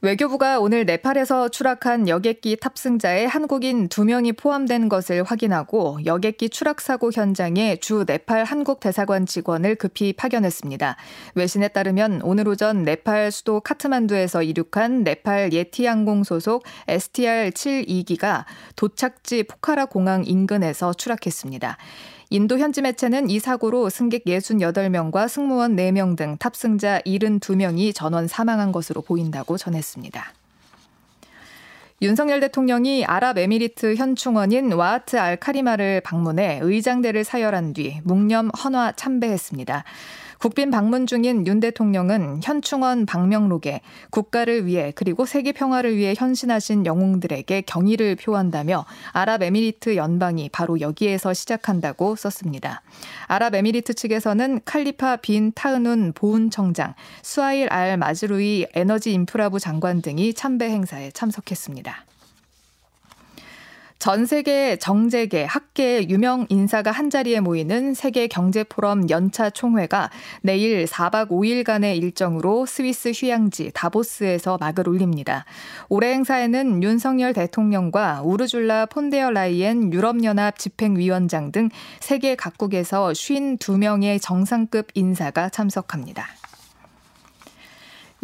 외교부가 오늘 네팔에서 추락한 여객기 탑승자의 한국인 2명이 포함된 것을 확인하고 여객기 추락 사고 현장에 주 네팔 한국 대사관 직원을 급히 파견했습니다. 외신에 따르면 오늘 오전 네팔 수도 카트만두에서 이륙한 네팔 예티 항공 소속 ATR-72기가 도착지 포카라 공항 인근에서 추락했습니다. 인도 현지 매체는 이 사고로 승객 68명과 승무원 4명 등 탑승자 72명이 전원 사망한 것으로 보인다고 전했습니다. 윤석열 대통령이 아랍에미리트 현충원인 와하트 알카리마를 방문해 의장대를 사열한 뒤 묵념 헌화 참배했습니다. 국빈 방문 중인 윤 대통령은 현충원 방명록에 국가를 위해 그리고 세계 평화를 위해 헌신하신 영웅들에게 경의를 표한다며 아랍에미리트 연방이 바로 여기에서 시작한다고 썼습니다. 아랍에미리트 측에서는 칼리파 빈 타은운 보훈청장, 수아일 알 마즈루이 에너지 인프라부 장관 등이 참배 행사에 참석했습니다. 전 세계 정재계, 학계 유명 인사가 한자리에 모이는 세계 경제 포럼 연차 총회가 내일 4박 5일간의 일정으로 스위스 휴양지 다보스에서 막을 올립니다. 올해 행사에는 윤석열 대통령과 우르줄라 폰데어 라이엔 유럽연합 집행위원장 등 세계 각국에서 52명의 정상급 인사가 참석합니다.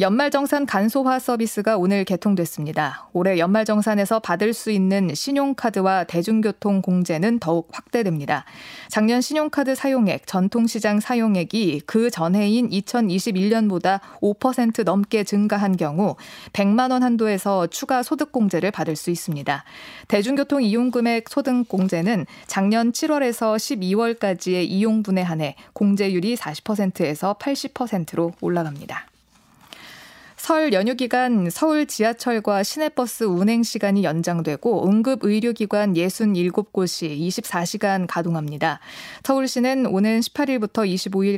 연말정산 간소화 서비스가 오늘 개통됐습니다. 올해 연말정산에서 받을 수 있는 신용카드와 대중교통 공제는 더욱 확대됩니다. 작년 신용카드 사용액, 전통시장 사용액이 그 전해인 2021년보다 5% 넘게 증가한 경우 100만 원 한도에서 추가 소득 공제를 받을 수 있습니다. 대중교통 이용금액 소득 공제는 작년 7월에서 12월까지의 이용분에 한해 공제율이 40%에서 80%로 올라갑니다. 설 연휴 기간 서울 지하철과 시내버스 운행 시간이 연장되고 응급 의료기관 67곳이 24시간 가동합니다. 서울시는 오는 18일부터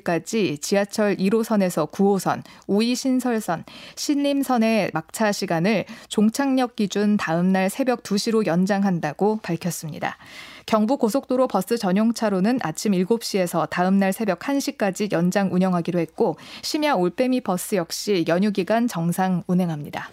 25일까지 지하철 1호선에서 9호선, 우이신설선, 신림선의 막차 시간을 종착역 기준 다음날 새벽 2시로 연장한다고 밝혔습니다. 경부 고속도로 버스 전용 차로는 아침 7시에서 다음 날 새벽 1시까지 연장 운영하기로 했고 심야 올빼미 버스 역시 연휴 기간 정상 운행합니다.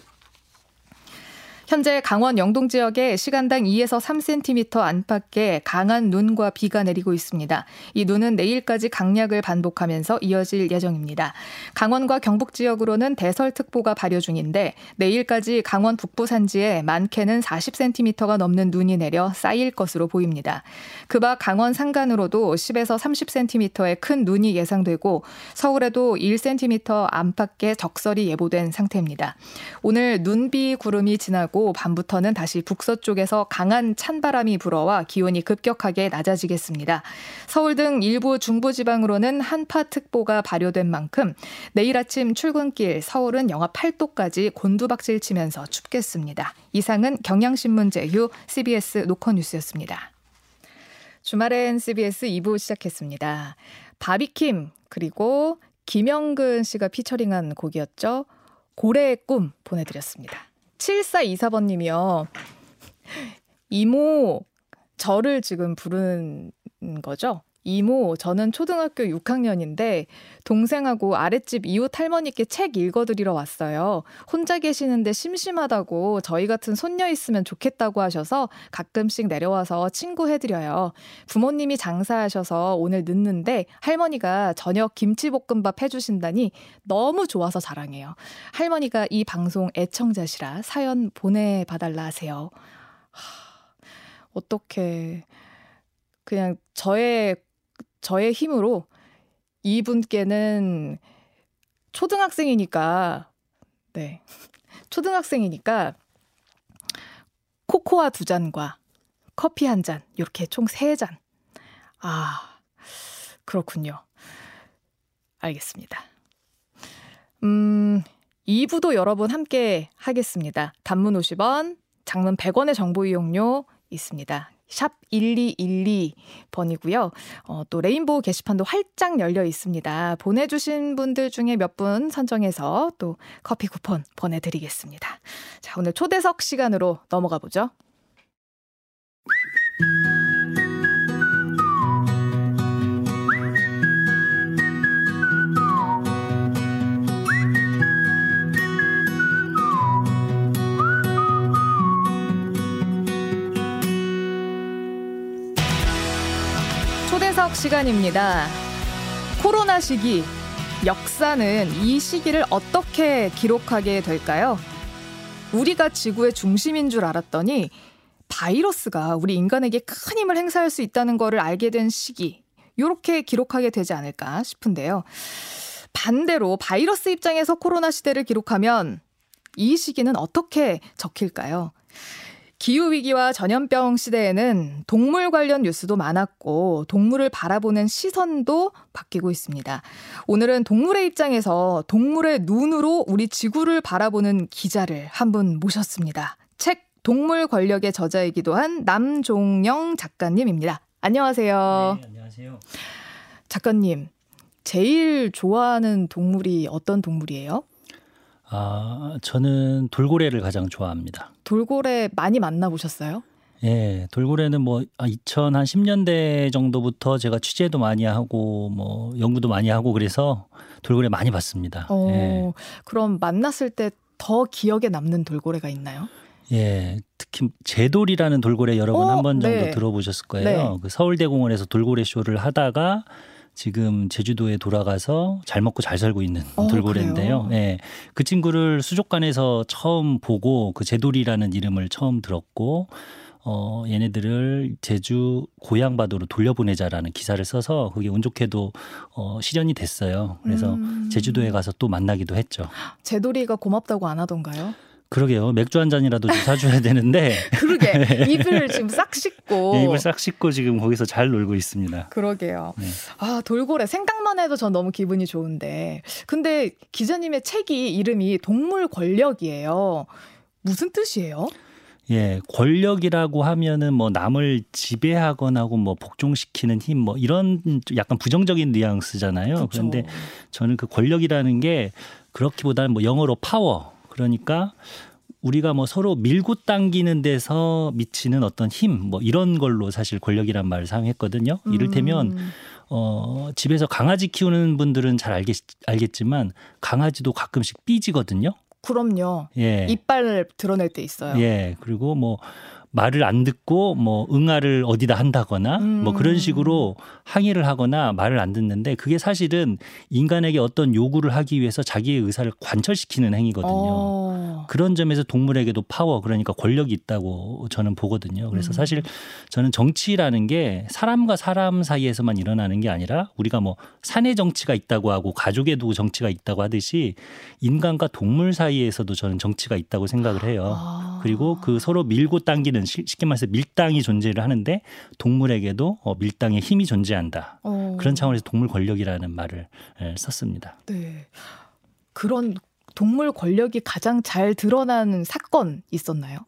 현재 강원 영동 지역에 시간당 2에서 3cm 안팎의 강한 눈과 비가 내리고 있습니다. 이 눈은 내일까지 강약을 반복하면서 이어질 예정입니다. 강원과 경북 지역으로는 대설특보가 발효 중인데 내일까지 강원 북부 산지에 많게는 40cm가 넘는 눈이 내려 쌓일 것으로 보입니다. 그밖 강원 산간으로도 10에서 30cm의 큰 눈이 예상되고 서울에도 1cm 안팎의 적설이 예보된 상태입니다. 오늘 눈비 구름이 지나고 지나고 밤부터는 다시 북서쪽에서 강한 찬바람이 불어와 기온이 급격하게 낮아지겠습니다. 서울 등 일부 중부지방으로는 한파특보가 발효된 만큼 내일 아침 출근길 서울은 영하 8도까지 곤두박질 치면서 춥겠습니다. 이상은 경향신문 제휴 CBS 노컷뉴스였습니다. 주말엔 CBS 2부 시작했습니다. 바비킴 그리고 김영근 씨가 피처링한 곡이었죠. 고래의 꿈 보내드렸습니다. 7424번 님이요. 이모, 저를 지금 부른 거죠? 이모, 저는 초등학교 6학년인데 동생하고 아랫집 이웃 할머니께 책 읽어드리러 왔어요. 혼자 계시는데 심심하다고 저희 같은 손녀 있으면 좋겠다고 하셔서 가끔씩 내려와서 친구 해드려요. 부모님이 장사하셔서 오늘 늦는데 할머니가 저녁 김치볶음밥 해주신다니 너무 좋아서 자랑해요. 할머니가 이 방송 애청자시라 사연 보내봐달라 하세요. 하, 어떻게 그냥 저의 저의 힘으로 이분께는 초등학생이니까, 네. 초등학생이니까 코코아 두 잔과 커피 한 잔, 이렇게 총 세 잔. 아, 그렇군요. 알겠습니다. 음, 2부도 여러분 함께 하겠습니다. 단문 50원, 장문 100원의 정보 이용료 있습니다. 샵 1212번이고요. 어, 또 레인보우 게시판도 활짝 열려 있습니다. 보내주신 분들 중에 몇 분 선정해서 또 커피 쿠폰 보내드리겠습니다. 자, 오늘 초대석 시간으로 넘어가 보죠. 시간입니다. 코로나 시기, 역사는 이 시기를 어떻게 기록하게 될까요? 우리가 지구의 중심인 줄 알았더니 바이러스가 우리 인간에게 큰 힘을 행사할 수 있다는 것을 알게 된 시기, 이렇게 기록하게 되지 않을까 싶은데요. 반대로 바이러스 입장에서 코로나 시대를 기록하면 이 시기는 어떻게 적힐까요? 기후위기와 전염병 시대에는 동물 관련 뉴스도 많았고 동물을 바라보는 시선도 바뀌고 있습니다. 오늘은 동물의 입장에서 동물의 눈으로 우리 지구를 바라보는 기자를 한 분 모셨습니다. 책 동물 권력의 저자이기도 한 남종영 작가님입니다. 안녕하세요. 네, 안녕하세요. 작가님, 제일 좋아하는 동물이 어떤 동물이에요? 아, 저는 돌고래를 가장 좋아합니다. 돌고래 많이 만나보셨어요? 예, 돌고래는 뭐 2010년대 정도부터 제가 취재도 많이 하고 뭐 연구도 많이 하고 그래서 돌고래 많이 봤습니다. 어, 예. 그럼 만났을 때 더 기억에 남는 돌고래가 있나요? 예, 특히 제돌이라는 돌고래 여러분 어, 한번 정도 네. 들어보셨을 거예요. 네. 그 서울대공원에서 돌고래 쇼를 하다가 지금 제주도에 돌아가서 잘 먹고 잘 살고 있는 어, 돌고래인데요. 예. 네, 그 친구를 수족관에서 처음 보고 그 제돌이라는 이름을 처음 들었고 어, 얘네들을 제주 고향바다로 돌려보내자라는 기사를 써서 그게 운 좋게도 어, 실현이 됐어요. 그래서 음. 제주도에 가서 또 만나기도 했죠. 제돌이가 고맙다고 안 하던가요? 그러게요. 맥주 한 잔이라도 좀 사줘야 되는데. 그러게. 입을 지금 싹 씻고. 네, 입을 싹 씻고 지금 거기서 잘 놀고 있습니다. 그러게요. 네. 아, 돌고래. 생각만 해도 전 너무 기분이 좋은데. 근데 기자님의 책이 이름이 동물 권력이에요. 무슨 뜻이에요? 예, 권력이라고 하면은 뭐 남을 지배하거나 뭐 복종시키는 힘 뭐 이런 약간 부정적인 뉘앙스잖아요. 그쵸. 그런데 저는 그 권력이라는 게 그렇기보다는 뭐 영어로 파워 그러니까 우리가 뭐 서로 밀고 당기는 데서 미치는 어떤 힘 뭐 이런 걸로 사실 권력이란 말을 사용했거든요. 이를테면 음. 어 집에서 강아지 키우는 분들은 잘 알겠 알겠지만 강아지도 가끔씩 삐지거든요. 그럼요. 예. 이빨을 드러낼 때 있어요. 예. 그리고 뭐 말을 안 듣고 뭐 응아를 어디다 한다거나 음. 뭐 그런 식으로 항의를 하거나 말을 안 듣는데 그게 사실은 인간에게 어떤 요구를 하기 위해서 자기의 의사를 관철시키는 행위거든요. 어. 그런 점에서 동물에게도 파워 그러니까 권력이 있다고 저는 보거든요. 그래서 음. 사실 저는 정치라는 게 사람과 사람 사이에서만 일어나는 게 아니라 우리가 뭐 사내 정치가 있다고 하고 가족에도 정치가 있다고 하듯이 인간과 동물 사이에서도 저는 정치가 있다고 생각을 해요. 아. 그리고 그 서로 밀고 당기는 쉽게 말해서 밀당이 존재를 하는데 동물에게도 어, 밀당의 힘이 존재한다. 어. 그런 차원에서 동물 권력이라는 말을 예, 썼습니다. 네. 그런 동물 권력이 가장 잘 드러나는 사건 있었나요?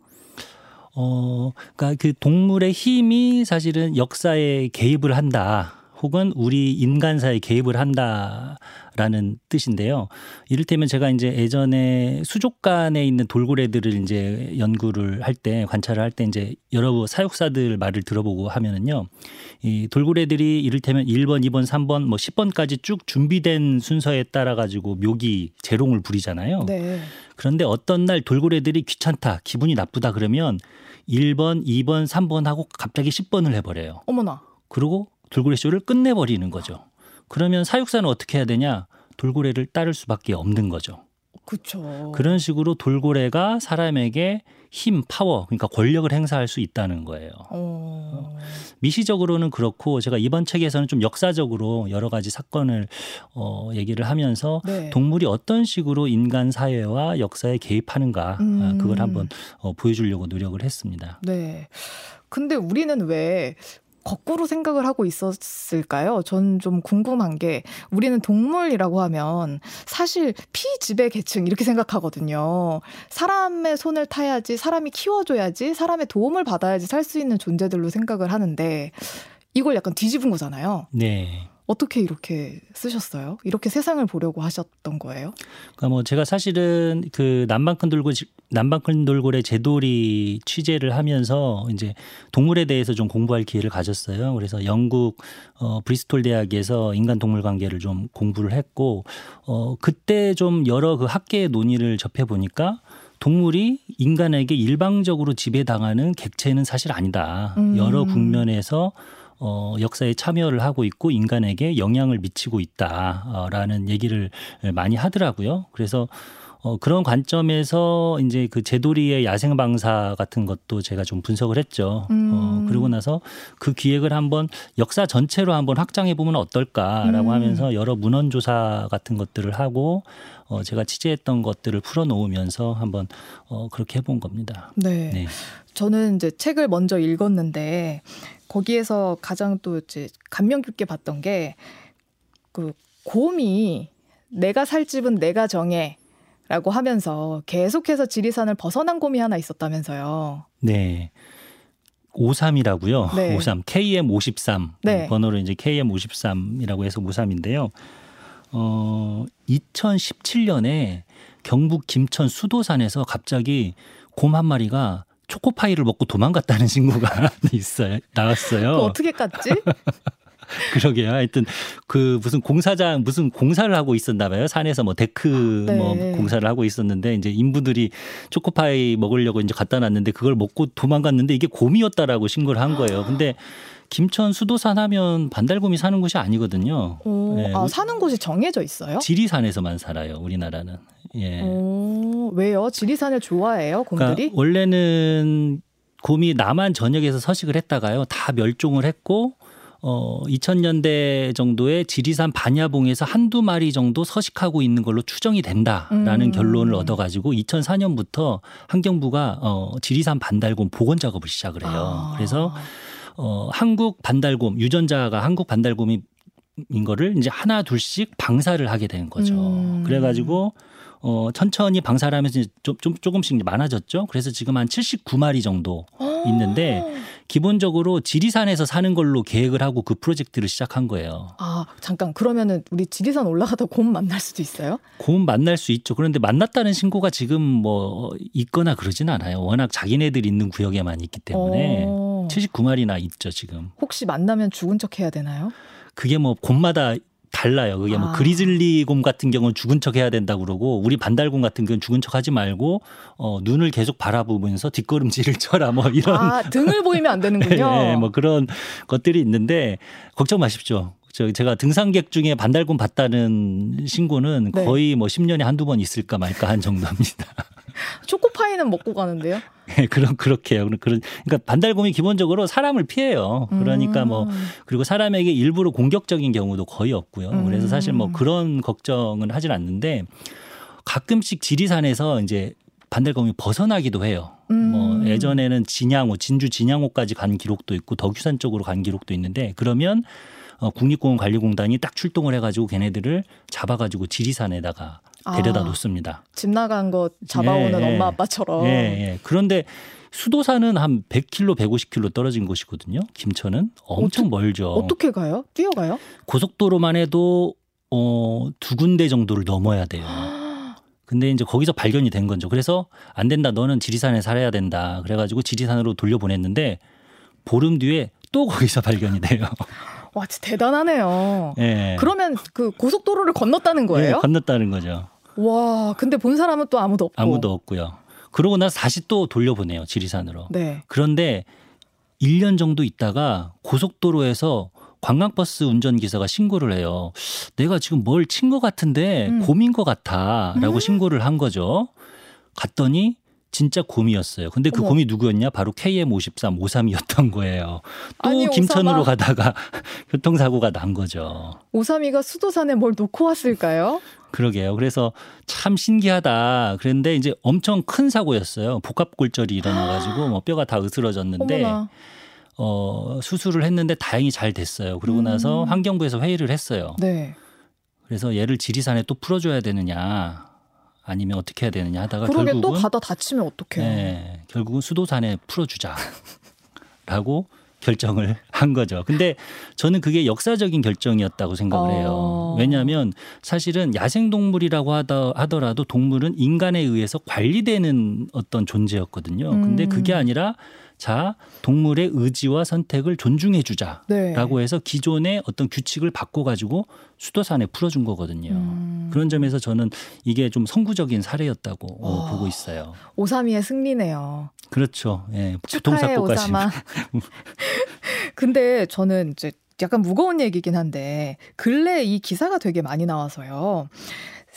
어, 그러니까 그 동물의 힘이 사실은 역사에 개입을 한다. 혹은 우리 인간사에 개입을 한다 라는 뜻인데요. 이를테면 제가 이제 예전에 수족관에 있는 돌고래들을 이제 연구를 할 때 관찰을 할 때 이제 여러 사육사들 말을 들어보고 하면은요. 이 돌고래들이 이를테면 1번, 2번, 3번 뭐 10번까지 쭉 준비된 순서에 따라 가지고 묘기 재롱을 부리잖아요. 네. 그런데 어떤 날 돌고래들이 귀찮다, 기분이 나쁘다 그러면 1번, 2번, 3번 하고 갑자기 10번을 해 버려요. 어머나. 그리고 돌고래 쇼를 끝내 버리는 거죠. 그러면 사육사는 어떻게 해야 되냐? 돌고래를 따를 수밖에 없는 거죠. 그렇죠. 그런 식으로 돌고래가 사람에게 힘, 파워, 그러니까 권력을 행사할 수 있다는 거예요. 어... 미시적으로는 그렇고 제가 이번 책에서는 좀 역사적으로 여러 가지 사건을 어, 얘기를 하면서 네. 동물이 어떤 식으로 인간 사회와 역사에 개입하는가 음... 아, 그걸 한번 어, 보여주려고 노력을 했습니다. 네. 근데 우리는 왜 거꾸로 생각을 하고 있었을까요? 전 좀 궁금한 게 우리는 동물이라고 하면 사실 피지배 계층 이렇게 생각하거든요. 사람의 손을 타야지, 사람이 키워줘야지, 사람의 도움을 받아야지 살 수 있는 존재들로 생각을 하는데 이걸 약간 뒤집은 거잖아요. 네. 어떻게 이렇게 쓰셨어요? 이렇게 세상을 보려고 하셨던 거예요? 그러니까 뭐 제가 사실은 그 남방큰 돌고 남방큰 돌고래 제돌이 취재를 하면서 이제 동물에 대해서 좀 공부할 기회를 가졌어요. 그래서 영국 어 브리스톨 대학에서 인간 동물 관계를 좀 공부를 했고 어 그때 좀 여러 그 학계의 논의를 접해 보니까 동물이 인간에게 일방적으로 지배당하는 객체는 사실 아니다. 음. 여러 국면에서 어, 역사에 참여를 하고 있고 인간에게 영향을 미치고 있다라는 얘기를 많이 하더라고요. 그래서 어, 그런 관점에서 이제 그 제도리의 야생 방사 같은 것도 제가 좀 분석을 했죠. 음. 어, 그러고 나서 그 기획을 한번 역사 전체로 한번 확장해 보면 어떨까라고 음. 하면서 여러 문헌 조사 같은 것들을 하고 어, 제가 취재했던 것들을 풀어 놓으면서 한번 어, 그렇게 해본 겁니다. 네. 네. 저는 이제 책을 먼저 읽었는데 거기에서 가장 또 이제 감명 깊게 봤던 게 그 곰이 내가 살 집은 내가 정해. 라고 하면서 계속해서 지리산을 벗어난 곰이 하나 있었다면서요. 네. 53이라고요. 네. 53 KM 53 네. 번호를 이제 KM 53이라고 해서 53인데요. 어 2017년에 경북 김천 수도산에서 갑자기 곰 한 마리가 초코파이를 먹고 도망갔다는 신고가 있어요. 나왔어요. 어떻게 깠지? 그러게요. 하여튼 그 무슨 공사장 무슨 공사를 하고 있었나 봐요. 산에서 뭐 데크 네. 뭐 공사를 하고 있었는데 이제 인부들이 초코파이 먹으려고 이제 갖다 놨는데 그걸 먹고 도망갔는데 이게 곰이었다라고 신고를 한 거예요. 근데 김천 수도산 하면 반달곰이 사는 곳이 아니거든요. 오, 네. 아, 사는 곳이 정해져 있어요? 지리산에서만 살아요. 우리나라는. 예. 오, 왜요? 지리산을 좋아해요, 곰들이? 그러니까 원래는 곰이 남한 전역에서 서식을 했다가요. 다 멸종을 했고 어 2000년대 정도에 지리산 반야봉에서 한두 마리 정도 서식하고 있는 걸로 추정이 된다라는 음. 결론을 얻어 가지고 2004년부터 환경부가 어 지리산 반달곰 복원 작업을 시작을 해요. 아. 그래서 어 한국 반달곰 유전자가 한국 반달곰이 인 거를 이제 하나 둘씩 방사를 하게 되는 거죠. 음. 그래가지고 어 천천히 방사를 하면서 이제 좀, 좀 조금씩 많아졌죠. 그래서 지금 한 79마리 정도 있는데 기본적으로 지리산에서 사는 걸로 계획을 하고 그 프로젝트를 시작한 거예요. 아, 잠깐. 그러면은 우리 지리산 올라가다 곰 만날 수도 있어요? 곰 만날 수 있죠. 그런데 만났다는 신고가 지금 뭐 있거나 그러진 않아요. 워낙 자기네들 있는 구역에만 있기 때문에 어. 79마리나 있죠 지금. 혹시 만나면 죽은 척 해야 되나요? 그게 뭐 곰마다 달라요. 그게 뭐 아. 그리즐리 곰 같은 경우는 죽은 척 해야 된다고 그러고 우리 반달곰 같은 경우는 죽은 척 하지 말고 어 눈을 계속 바라보면서 뒷걸음질을 쳐라 뭐 이런 아, 등을 보이면 안 되는군요. 예, 뭐 그런 것들이 있는데 걱정 마십시오. 저 제가 등산객 중에 반달곰 봤다는 신고는 네. 거의 뭐 10년에 한두 번 있을까 말까 한 정도입니다. 초코파이는 먹고 가는데요. 예, 그런 그렇게요. 그런 그런 그러니까 반달곰이 기본적으로 사람을 피해요. 그러니까 뭐 음. 그리고 사람에게 일부러 공격적인 경우도 거의 없고요. 음. 그래서 사실 뭐 그런 걱정은 하진 않는데 가끔씩 지리산에서 이제 반달곰이 벗어나기도 해요. 음. 뭐 예전에는 진양호, 진주 진양호까지 간 기록도 있고 덕유산 쪽으로 간 기록도 있는데 그러면 어, 국립공원 관리공단이 딱 출동을 해가지고 걔네들을 잡아가지고 지리산에다가 데려다 아. 놓습니다. 집 나간 거 잡아오는 예, 예. 엄마 아빠처럼. 예, 예. 그런데 수도산은 한 100km, 150km 떨어진 곳이거든요. 김천은 엄청 멀죠. 어떻게 가요? 뛰어가요? 고속도로만 해도 어, 두 군데 정도를 넘어야 돼요. 근데 이제 거기서 발견이 된 거죠. 그래서 안 된다. 너는 지리산에 살아야 된다. 그래가지고 지리산으로 돌려보냈는데 보름 뒤에 또 거기서 발견이 돼요. 와, 진짜 대단하네요. 예. 그러면 그 고속도로를 건넜다는 거예요? 예, 건넜다는 거죠. 와, 근데 본 사람은 또 아무도 없고. 아무도 없고요. 그러고 나서 다시 또 돌려보내요. 지리산으로. 네. 그런데 1년 정도 있다가 고속도로에서 관광버스 운전기사가 신고를 해요. 내가 지금 뭘 친 것 같은데 음. 곰인 것 같아. 라고 신고를 한 거죠. 갔더니 진짜 곰이었어요. 근데 그 어머. 곰이 누구였냐? 바로 KM53, 53이었던 거예요. 또 아니, 김천으로 오사마. 가다가 교통사고가 난 거죠. 오삼이가 수도산에 뭘 놓고 왔을까요? 그러게요. 그래서 참 신기하다. 그런데 이제 엄청 큰 사고였어요. 복합골절이 일어나가지고 뭐 뼈가 다 으스러졌는데 어머나. 어, 수술을 했는데 다행히 잘 됐어요. 그러고 나서 음. 환경부에서 회의를 했어요. 네. 그래서 얘를 지리산에 또 풀어줘야 되느냐 아니면 어떻게 해야 되느냐 하다가 그러게 또 결국은 가다 다치면 어떡해. 네, 결국은 수도산에 풀어주자라고 결정을 한 거죠. 근데 저는 그게 역사적인 결정이었다고 생각을 해요. 어. 왜냐하면 사실은 야생동물이라고 하더, 하더라도 동물은 인간에 의해서 관리되는 어떤 존재였거든요. 근데 음. 그게 아니라 자, 동물의 의지와 선택을 존중해 주자. 네. 라고 해서 기존의 어떤 규칙을 바꿔 가지고 수도산에 풀어준 거거든요. 음. 그런 점에서 저는 이게 좀 선구적인 사례였다고 어, 어. 보고 있어요. 오사미의 승리네요. 그렇죠. 예. 오사마. 근데 저는 이제 약간 무거운 얘기긴 한데 근래 이 기사가 되게 많이 나와서요.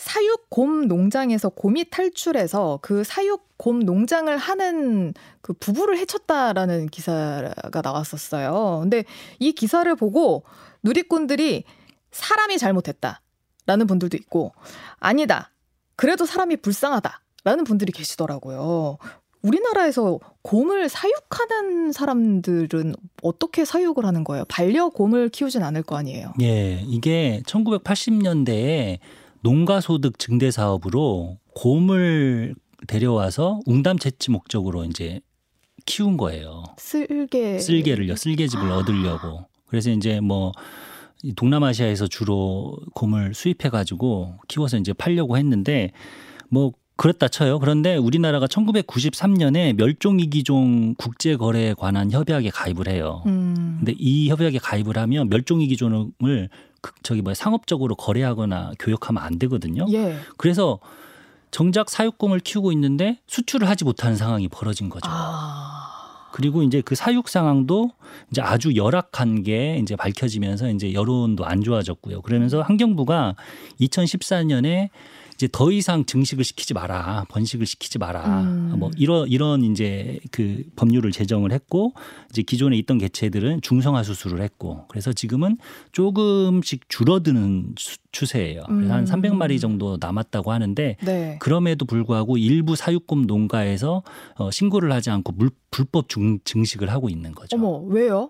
사육 곰 농장에서 곰이 탈출해서 그 사육 곰 농장을 하는 그 부부를 해쳤다라는 기사가 나왔었어요. 근데 이 기사를 보고 누리꾼들이 사람이 잘못했다 라는 분들도 있고 아니다. 그래도 사람이 불쌍하다 라는 분들이 계시더라고요. 우리나라에서 곰을 사육하는 사람들은 어떻게 사육을 하는 거예요? 반려 곰을 키우진 않을 거 아니에요. 예, 이게 1980년대에 농가소득 증대 사업으로 곰을 데려와서 웅담 채취 목적으로 이제 키운 거예요. 쓸개 쓸개를요, 쓸개즙을 아. 얻으려고. 그래서 이제 뭐이 동남아시아에서 주로 곰을 수입해 가지고 키워서 이제 팔려고 했는데 뭐 그렇다 쳐요. 그런데 우리나라가 1993년에 멸종위기종 국제거래에 관한 협약에 가입을 해요. 음. 근데 이 협약에 가입을 하면 멸종위기종을 그 저기 뭐야 상업적으로 거래하거나 교역하면 안 되거든요. 예. 그래서 정작 사육곰을 키우고 있는데 수출을 하지 못하는 상황이 벌어진 거죠. 아. 그리고 이제 그 사육 상황도 이제 아주 열악한 게 이제 밝혀지면서 이제 여론도 안 좋아졌고요. 그러면서 환경부가 2014년에 이제 더 이상 증식을 시키지 마라, 번식을 시키지 마라. 음. 뭐 이런 이런 이제 그 법률을 제정을 했고 이제 기존에 있던 개체들은 중성화 수술을 했고 그래서 지금은 조금씩 줄어드는 수- 추세예요. 그래서 한 음. 300마리 정도 남았다고 하는데 네. 그럼에도 불구하고 일부 사육곰 농가에서 어, 신고를 하지 않고 물, 불법 중, 증식을 하고 있는 거죠. 어머, 왜요?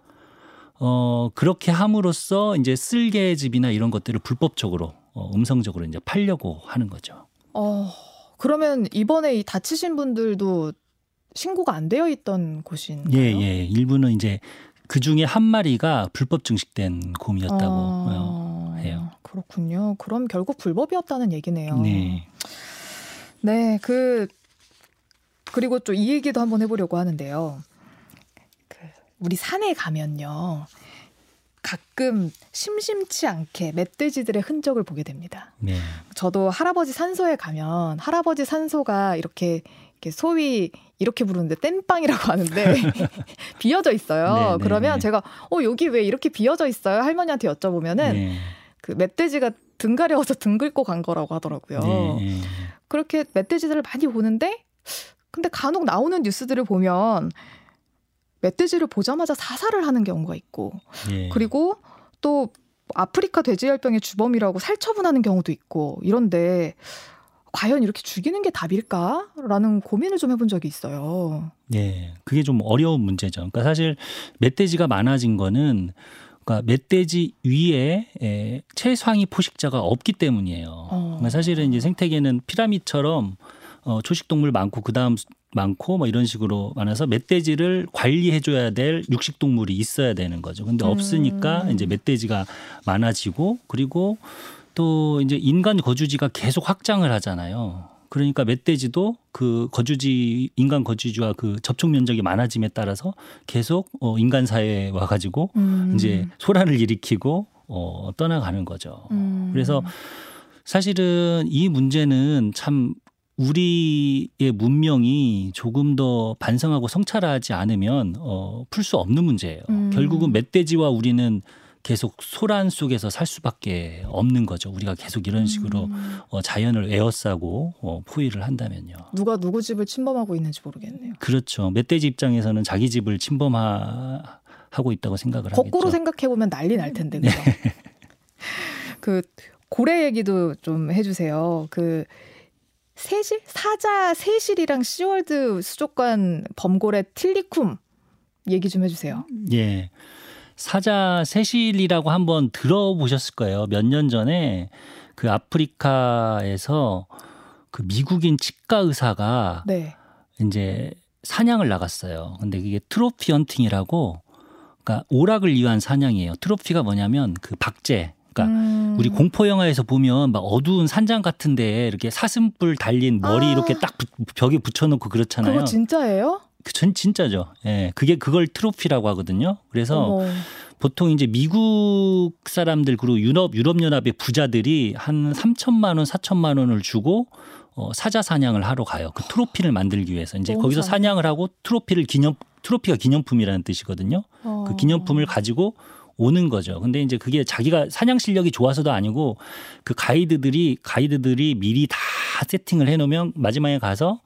어, 그렇게 함으로써 이제 쓸개즙이나 이런 것들을 불법적으로 어, 음성적으로 이제 팔려고 하는 거죠. 어. 그러면 이번에 이 다치신 분들도 신고가 안 되어 있던 곳인가요? 예, 예. 일부는 이제 그 중에 한 마리가 불법 증식된 곰이었다고 어, 어, 해요. 그렇군요. 그럼 결국 불법이었다는 얘기네요. 네. 네, 그 그리고 또 이 얘기도 한번 해보려고 하는데요. 그 우리 산에 가면요, 가끔 심심치 않게 멧돼지들의 흔적을 보게 됩니다. 네. 저도 할아버지 산소에 가면 할아버지 산소가 이렇게 이렇게 소위 이렇게 부르는데 땜빵이라고 하는데 비어져 있어요. 네, 네, 그러면 네. 제가 어 여기 왜 이렇게 비어져 있어요? 할머니한테 여쭤보면은 네. 그 멧돼지가 등 가려워서 등 긁고 간 거라고 하더라고요. 네. 네. 그렇게 멧돼지들을 많이 보는데 근데 간혹 나오는 뉴스들을 보면 멧돼지를 보자마자 사살을 하는 경우가 있고 네. 그리고 또 아프리카 돼지열병의 주범이라고 살처분하는 경우도 있고 이런데 과연 이렇게 죽이는 게 답일까라는 고민을 좀 해본 적이 있어요. 네, 그게 좀 어려운 문제죠. 그러니까 사실 멧돼지가 많아진 거는 그러니까 멧돼지 위에 에, 최상위 포식자가 없기 때문이에요. 어. 그러니까 사실은 이제 생태계는 피라미드처럼 어, 초식 동물 많고 그 다음 많고 뭐 이런 식으로 많아서 멧돼지를 관리해줘야 될 육식 동물이 있어야 되는 거죠. 근데 없으니까 음. 이제 멧돼지가 많아지고 그리고 또 이제 인간 거주지가 계속 확장을 하잖아요. 그러니까 멧돼지도 그 거주지 인간 거주지와 그 접촉 면적이 많아짐에 따라서 계속 어 인간 사회에 와 가지고 음. 이제 소란을 일으키고 어 떠나가는 거죠. 음. 그래서 사실은 이 문제는 참 우리의 문명이 조금 더 반성하고 성찰하지 않으면 어, 풀 수 없는 문제예요. 음. 결국은 멧돼지와 우리는 계속 소란 속에서 살 수밖에 없는 거죠. 우리가 계속 이런 식으로 음. 어, 자연을 에워싸고 어, 포위를 한다면요. 누가 누구 집을 침범하고 있는지 모르겠네요. 그렇죠. 멧돼지 입장에서는 자기 집을 침범하고 있다고 생각을 거꾸로 하겠죠. 생각해 보면 난리 날 텐데. 그죠? 그 고래 얘기도 좀 해주세요. 그 세실 사자 세실이랑 시월드 수족관 범고래 틸리쿰 얘기 좀 해주세요. 예. 사자 세실이라고 한번 들어보셨을 거예요. 몇 년 전에 그 아프리카에서 그 미국인 치과 의사가 네. 이제 사냥을 나갔어요. 근데 그게 트로피 헌팅이라고 그러니까 오락을 위한 사냥이에요. 트로피가 뭐냐면 그 박제. 그러니까 음. 우리 공포 영화에서 보면 막 어두운 산장 같은데 이렇게 사슴뿔 달린 머리 아. 이렇게 딱 부- 벽에 붙여놓고 그렇잖아요. 그거 진짜예요? 그전 진짜죠. 예, 그게 그걸 트로피라고 하거든요. 그래서 어머. 보통 이제 미국 사람들 그리고 유럽 유럽 연합의 부자들이 한 3천만 원, 4천만 원을 주고 어, 사자 사냥을 하러 가요. 그 트로피를 만들기 위해서 이제 거기서 잘- 사냥을 하고 트로피를 기념 트로피가 기념품이라는 뜻이거든요. 어. 그 기념품을 가지고 오는 거죠. 근데 이제 그게 자기가 사냥 실력이 좋아서도 아니고 그 가이드들이 가이드들이 미리 다 세팅을 해놓으면 마지막에 가서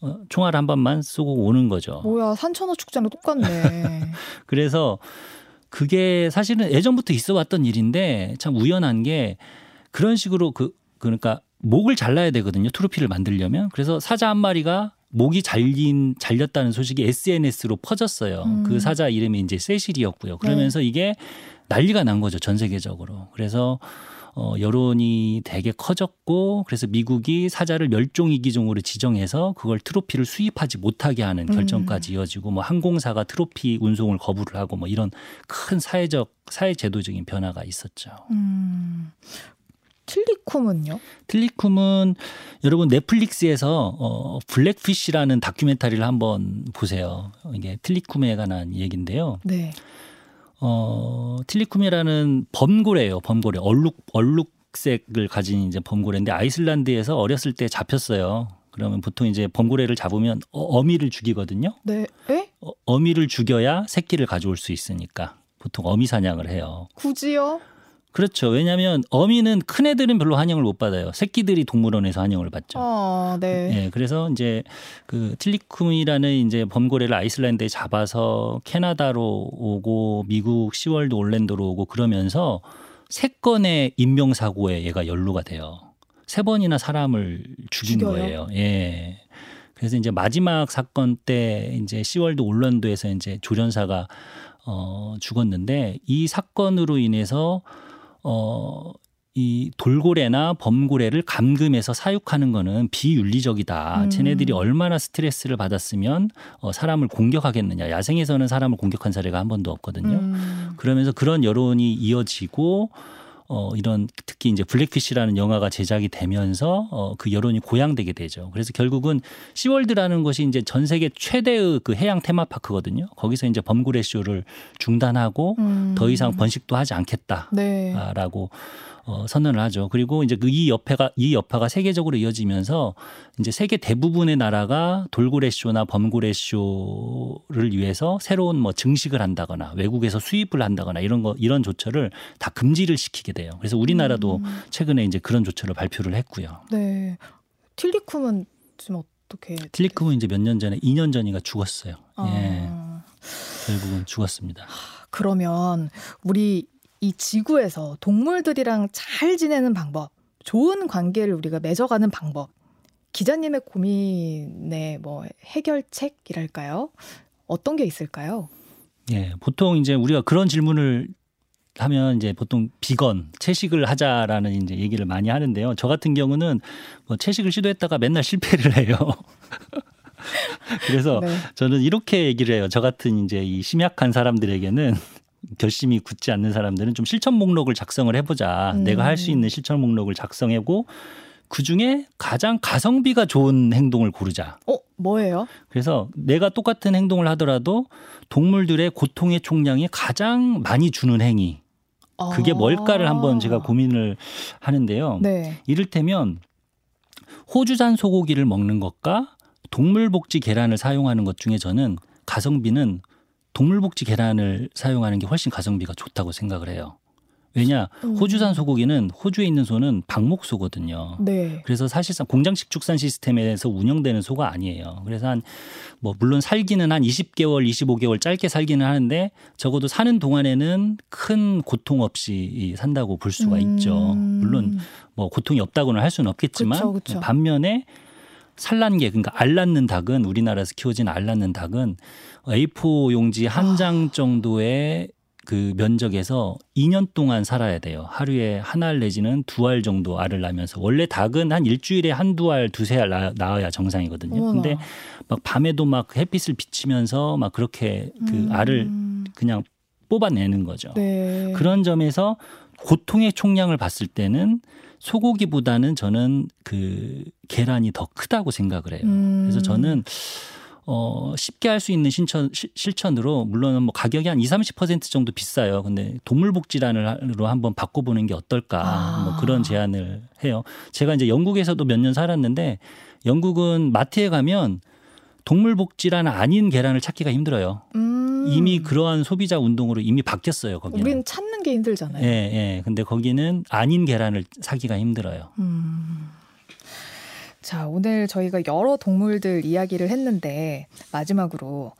어, 총알 한 번만 쏘고 오는 거죠. 뭐야 산천어 축제랑 똑같네. 그래서 그게 사실은 예전부터 있어 왔던 일인데 참 우연한 게 그런 식으로 그 그러니까 목을 잘라야 되거든요. 트로피를 만들려면. 그래서 사자 한 마리가 목이 잘린 잘렸다는 소식이 SNS로 퍼졌어요. 음. 그 사자 이름이 이제 세실이었고요. 그러면서 이게 난리가 난 거죠. 전 세계적으로. 그래서 어, 여론이 되게 커졌고 그래서 미국이 사자를 멸종위기종으로 지정해서 그걸 트로피를 수입하지 못하게 하는 음. 결정까지 이어지고 뭐 항공사가 트로피 운송을 거부를 하고 뭐 이런 큰 사회적 사회 제도적인 변화가 있었죠. 음. 틸리쿰은요? 틀리쿰은 여러분 넷플릭스에서 어, 블랙피쉬라는 다큐멘터리를 한번 보세요. 이게 틀리쿰에 관한 얘기인데요. 네. 어, 틀리쿰이라는 범고래예요. 범고래. 얼룩 얼룩색을 가진 이제 범고래인데 아이슬란드에서 어렸을 때 잡혔어요. 그러면 보통 이제 범고래를 잡으면 어, 어미를 죽이거든요. 네. 에? 어, 어미를 죽여야 새끼를 가져올 수 있으니까 보통 어미 사냥을 해요. 굳이요? 그렇죠. 왜냐하면 어미는 큰 애들은 별로 환영을 못 받아요. 새끼들이 동물원에서 환영을 받죠. 아, 네. 예, 그래서 이제 그 틸리쿰이라는 이제 범고래를 아이슬란드에 잡아서 캐나다로 오고 미국 시월드 올랜도로 오고 그러면서 세 건의 인명 사고에 얘가 연루가 돼요. 세 번이나 사람을 죽인 죽여요? 거예요. 예. 그래서 이제 마지막 사건 때 이제 시월드 올랜도에서 이제 조련사가 어 죽었는데 이 사건으로 인해서 어, 이 돌고래나 범고래를 감금해서 사육하는 거는 비윤리적이다. 음. 쟤네들이 얼마나 스트레스를 받았으면 어, 사람을 공격하겠느냐. 야생에서는 사람을 공격한 사례가 한 번도 없거든요. 음. 그러면서 그런 여론이 이어지고 어, 이런 특히 이제 블랙피쉬라는 영화가 제작이 되면서 어, 그 여론이 고양되게 되죠. 그래서 결국은 시월드라는 것이 이제 전 세계 최대의 그 해양 테마파크거든요. 거기서 이제 범고래 쇼를 중단하고 음. 더 이상 번식도 하지 않겠다. 네. 라고 어, 선언을 하죠. 그리고 이제 그이 여파가 이 여파가 세계적으로 이어지면서 이제 세계 대부분의 나라가 돌고래 쇼나 범고래 쇼를 위해서 새로운 뭐 증식을 한다거나 외국에서 수입을 한다거나 이런 거 이런 조처를 다 금지를 시키게 돼요. 그래서 우리나라도 음. 최근에 이제 그런 조처를 발표를 했고요. 네. 틸리쿰은 지금 어떻게? 틸리쿰은 이제 몇 년 전에 2년 전인가 죽었어요. 예, 아, 결국은 죽었습니다. 그러면 우리 이 지구에서 동물들이랑 잘 지내는 방법, 좋은 관계를 우리가 맺어가는 방법, 기자님의 고민의 뭐 해결책이랄까요? 어떤 게 있을까요? 예, 보통 이제 우리가 그런 질문을 하면 이제 보통 비건 채식을 하자라는 이제 얘기를 많이 하는데요. 저 같은 경우는 뭐 채식을 시도했다가 맨날 실패를 해요. 그래서 네. 저는 이렇게 얘기를 해요. 저 같은 이제 이 심약한 사람들에게는 결심이 굳지 않는 사람들은 좀 실천 목록을 작성을 해보자. 음. 내가 할 수 있는 실천 목록을 작성하고 그 중에 가장 가성비가 좋은 행동을 고르자. 어, 뭐예요? 그래서 내가 똑같은 행동을 하더라도 동물들의 고통의 총량이 가장 많이 주는 행위. 그게 아. 뭘까를 한번 제가 고민을 하는데요. 네. 이를테면 호주산 소고기를 먹는 것과 동물복지 계란을 사용하는 것 중에 저는 가성비는 동물복지 계란을 사용하는 게 훨씬 가성비가 좋다고 생각을 해요. 왜냐 음. 호주산 소고기는 호주에 있는 소는 방목 소거든요. 네. 그래서 사실상 공장식 축산 시스템에서 운영되는 소가 아니에요. 그래서 한 뭐 물론 살기는 한 20개월, 25개월 짧게 살기는 하는데 적어도 사는 동안에는 큰 고통 없이 산다고 볼 수가 있죠. 음. 물론 뭐 고통이 없다고는 할 수는 없겠지만 그쵸, 그쵸. 반면에 산란계 그러니까 알 낳는 닭은 우리나라에서 키워진 알 낳는 닭은 A4 용지 한 장 정도의 그 면적에서 2년 동안 살아야 돼요. 하루에 한 알 내지는 두 알 정도 알을 낳으면서 원래 닭은 한 일주일에 한두 알, 두세 알 낳아야 정상이거든요. 어머나. 근데 막 밤에도 막 햇빛을 비치면서 막 그렇게 그 음. 알을 그냥 뽑아내는 거죠. 네. 그런 점에서 고통의 총량을 봤을 때는 소고기보다는 저는 그 계란이 더 크다고 생각을 해요. 음. 그래서 저는 어 쉽게 할 수 있는 신천 시- 실천으로 물론 뭐 가격이 한 2, 30% 정도 비싸요. 근데 동물복지란으로 한번 바꿔보는 게 어떨까? 아. 뭐 그런 제안을 해요. 제가 이제 영국에서도 몇 년 살았는데 영국은 마트에 가면 동물복지란 아닌 계란을 찾기가 힘들어요. 음. 이미 그러한 소비자 운동으로 이미 바뀌었어요. 거기는. 우린 찾는 게 힘들잖아요. 예, 예. 근데 거기는 아닌 계란을 사기가 힘들어요. 음. 자, 오늘 저희가 여러 동물들 이야기를 했는데 마지막으로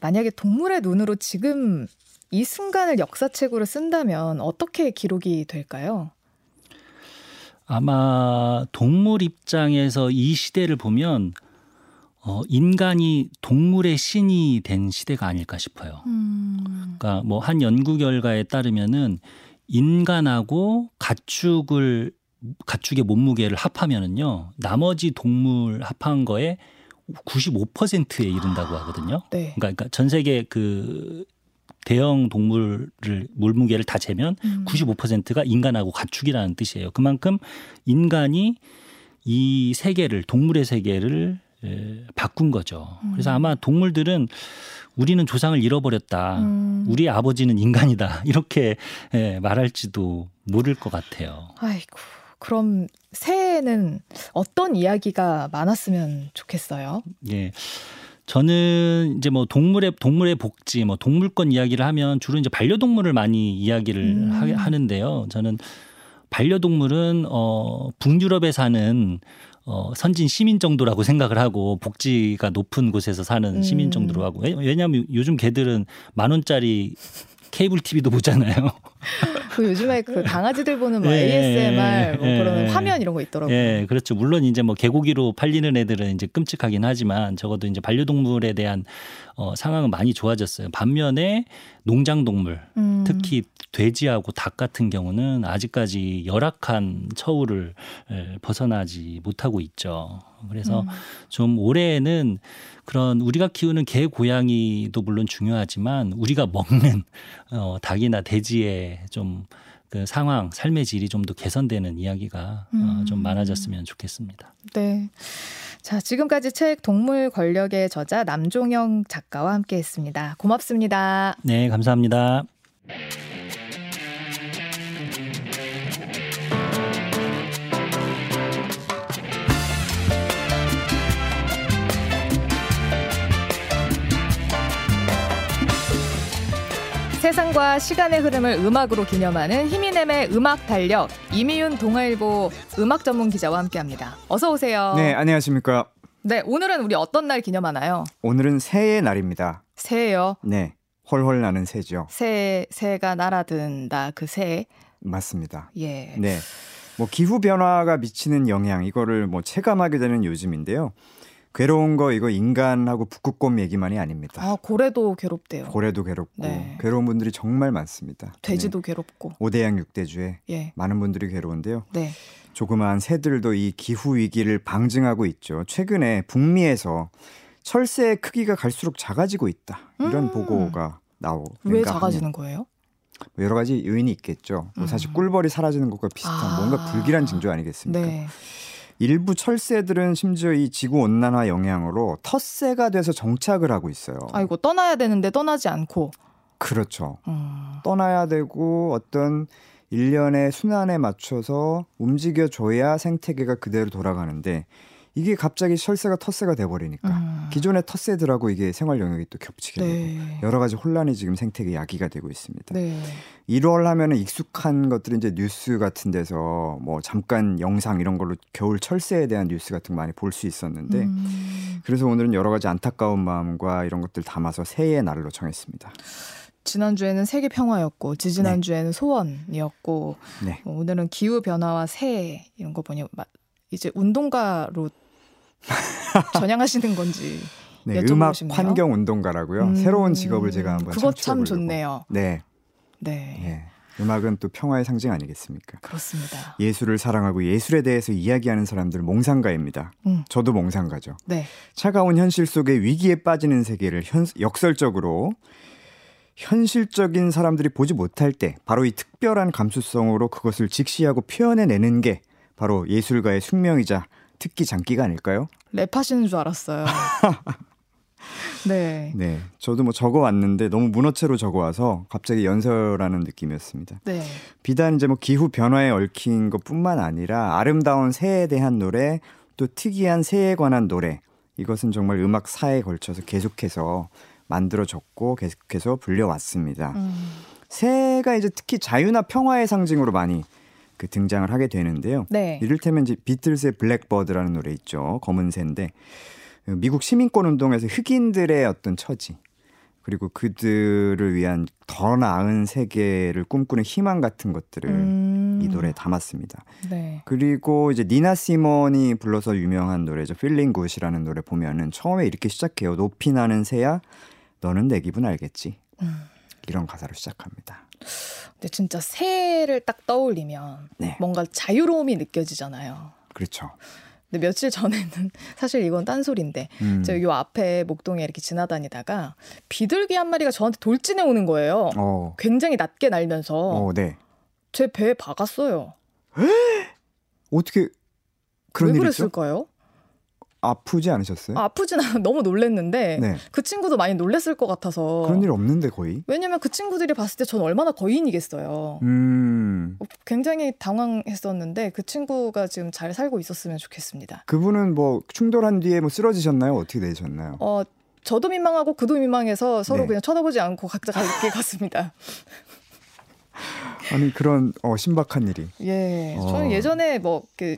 만약에 동물의 눈으로 지금 이 순간을 역사책으로 쓴다면 어떻게 기록이 될까요? 아마 동물 입장에서 이 시대를 보면 어, 인간이 동물의 신이 된 시대가 아닐까 싶어요. 음. 그러니까 뭐 한 연구 결과에 따르면은 인간하고 가축을 가축의 몸무게를 합하면은요 나머지 동물 합한 거에 95%에 이른다고 하거든요. 네. 그러니까, 그러니까 전 세계 그 대형 동물을 몸무게를 다 재면 음. 95%가 인간하고 가축이라는 뜻이에요. 그만큼 인간이 이 세계를 동물의 세계를 에, 바꾼 거죠. 그래서 음. 아마 동물들은 우리는 조상을 잃어버렸다. 음. 우리 아버지는 인간이다. 이렇게 에, 말할지도 모를 것 같아요. 아이고. 그럼 새해에는 어떤 이야기가 많았으면 좋겠어요? 예. 저는 이제 뭐 동물의 동물의 복지, 뭐 동물권 이야기를 하면 주로 이제 반려동물을 많이 이야기를 음. 하, 하는데요. 저는 반려동물은 어 북유럽에 사는 어 선진 시민 정도라고 생각을 하고 복지가 높은 곳에서 사는 음. 시민 정도로 하고 왜- 왜냐하면 요즘 개들은 만 원짜리 케이블 TV도 보잖아요. 그 요즘에 그 강아지들 보는 뭐 예, ASMR 뭐 예, 그런 예. 화면 이런 거 있더라고요. 예, 그렇죠. 물론 이제 뭐 개고기로 팔리는 애들은 이제 끔찍하긴 하지만 적어도 이제 반려동물에 대한 어, 상황은 많이 좋아졌어요. 반면에 농장동물, 음. 특히 돼지하고 닭 같은 경우는 아직까지 열악한 처우를 에, 벗어나지 못하고 있죠. 그래서 음. 좀 올해에는 그런 우리가 키우는 개, 고양이도 물론 중요하지만 우리가 먹는 어, 닭이나 돼지의 좀 그 상황, 삶의 질이 좀 더 개선되는 이야기가 어, 좀 음. 많아졌으면 좋겠습니다. 네. 자, 지금까지 책 동물 권력의 저자 남종영 작가와 함께 했습니다. 고맙습니다. 네, 감사합니다. 세상과 시간의 흐름을 음악으로 기념하는 힘이넴의 음악 달력 이미윤 동아일보 음악 전문 기자와 함께합니다. 어서 오세요. 네, 안녕하십니까. 네, 오늘은 우리 어떤 날 기념하나요? 오늘은 새해 날입니다. 새해요. 네, 헐헐 나는 새죠. 새 새가 날아든다 그 새. 맞습니다. 예. 네. 뭐 기후 변화가 미치는 영향 이거를 뭐 체감하게 되는 요즘인데요. 괴로운 거 이거 인간하고 북극곰 얘기만이 아닙니다. 아 고래도 괴롭대요. 고래도 괴롭고 네. 괴로운 분들이 정말 많습니다. 돼지도 괴롭고. 네. 오대양 육대주에 예. 많은 분들이 괴로운데요. 네. 조그마한 새들도 이 기후 위기를 방증하고 있죠. 최근에 북미에서 철새의 크기가 갈수록 작아지고 있다. 이런 음. 보고가 나오고 왜 작아지는 거예요? 여러 가지 요인이 있겠죠. 뭐 사실 음. 꿀벌이 사라지는 것과 비슷한 아. 뭔가 불길한 징조 아니겠습니까? 네. 일부 철새들은 심지어 이 지구 온난화 영향으로 텃새가 돼서 정착을 하고 있어요. 아이고 떠나야 되는데 떠나지 않고. 그렇죠. 음. 떠나야 되고 어떤 일련의 순환에 맞춰서 움직여 줘야 생태계가 그대로 돌아가는데 이게 갑자기 철새가 텃새가 돼 버리니까 음. 기존의 텃새들하고 이게 생활 영역이 또 겹치게 되고 네. 여러 가지 혼란이 지금 생태계 야기가 되고 있습니다. 네. 1월 하면은 익숙한 것들이 이제 뉴스 같은 데서 뭐 잠깐 영상 이런 걸로 겨울 철새에 대한 뉴스 같은 거 많이 볼 수 있었는데 음. 그래서 오늘은 여러 가지 안타까운 마음과 이런 것들 담아서 새해의 날로 정했습니다. 지난주에는 세계 평화였고 지지난주에는 소원이었고 네. 뭐 오늘은 기후 변화와 새 이런 거 보니 마- 이제 운동가로 전향하시는 건지. 네, 음악. 환경 운동가라고요. 음, 새로운 직업을 제가 한번 그것 참. 좋네요. 네, 네. 예. 음악은 또 평화의 상징 아니겠습니까? 그렇습니다. 예술을 사랑하고 예술에 대해서 이야기하는 사람들 몽상가입니다. 음. 저도 몽상가죠. 네. 차가운 현실 속에 위기에 빠지는 세계를 현, 역설적으로 현실적인 사람들이 보지 못할 때 바로 이 특별한 감수성으로 그것을 직시하고 표현해내는 게 바로 예술가의 숙명이자 특기 장기가 아닐까요? 랩하시는 줄 알았어요. 네. 네, 저도 뭐 적어 왔는데 너무 문어체로 적어 와서 갑자기 연설하는 느낌이었습니다. 네. 비단 이제 뭐 기후 변화에 얽힌 것뿐만 아니라 아름다운 새에 대한 노래, 또 특이한 새에 관한 노래 이것은 정말 음악 사에 걸쳐서 계속해서 만들어졌고 계속해서 불려왔습니다. 음. 새가 이제 특히 자유나 평화의 상징으로 많이 그 등장을 하게 되는데요. 네. 이를테면 이제 비틀스의 블랙버드라는 노래 있죠. 검은 새인데 미국 시민권 운동에서 흑인들의 어떤 처지 그리고 그들을 위한 더 나은 세계를 꿈꾸는 희망 같은 것들을 음. 이 노래에 담았습니다. 네. 그리고 이제 니나 시몬이 불러서 유명한 노래죠. Feeling Good이라는 노래 보면은 처음에 이렇게 시작해요. 높이 나는 새야 너는 내 기분 알겠지. 음. 이런 가사로 시작합니다. 근데 진짜 새를 딱 떠올리면 네. 뭔가 자유로움이 느껴지잖아요. 그렇죠. 근데 며칠 전에는 사실 이건 딴소리인데 음. 저요 앞에 목동에 이렇게 지나다니다가 비둘기 한 마리가 저한테 돌진해 오는 거예요. 어. 굉장히 낮게 날면서 어, 네. 제 배에 박았어요. 어떻게 그런 왜 일이 있죠? 그랬을까요? 아프지 않으셨어요? 아, 아프진 않아 너무 놀랬는데 네. 그 친구도 많이 놀랬을 것 같아서 그런 일 없는데 거의. 왜냐면 그 친구들이 봤을 때 전 얼마나 거인이겠어요. 음. 굉장히 당황했었는데 그 친구가 지금 잘 살고 있었으면 좋겠습니다. 그분은 뭐 충돌한 뒤에 뭐 쓰러지셨나요? 어떻게 되셨나요? 어, 저도 민망하고 그도 민망해서 서로 네. 그냥 쳐다보지 않고 각자 갈게 갔습니다. 아니 그런 어 신박한 일이. 예. 어. 저는 예전에 뭐 그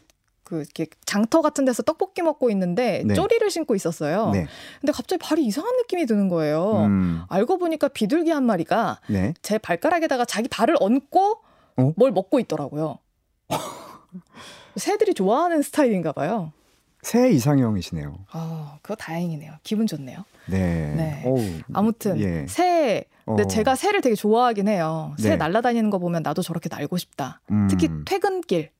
그 이렇게 장터 같은 데서 떡볶이 먹고 있는데 네. 쪼리를 신고 있었어요. 네. 근데 갑자기 발이 이상한 느낌이 드는 거예요. 음. 알고 보니까 비둘기 한 마리가 네. 제 발가락에다가 자기 발을 얹고 어? 뭘 먹고 있더라고요. 새들이 좋아하는 스타일인가 봐요. 새 이상형이시네요. 아, 그거 다행이네요. 기분 좋네요. 네. 네. 아무튼 예. 새 근데 어. 제가 새를 되게 좋아하긴 해요. 새 네. 날아다니는 거 보면 나도 저렇게 날고 싶다. 음, 특히 퇴근길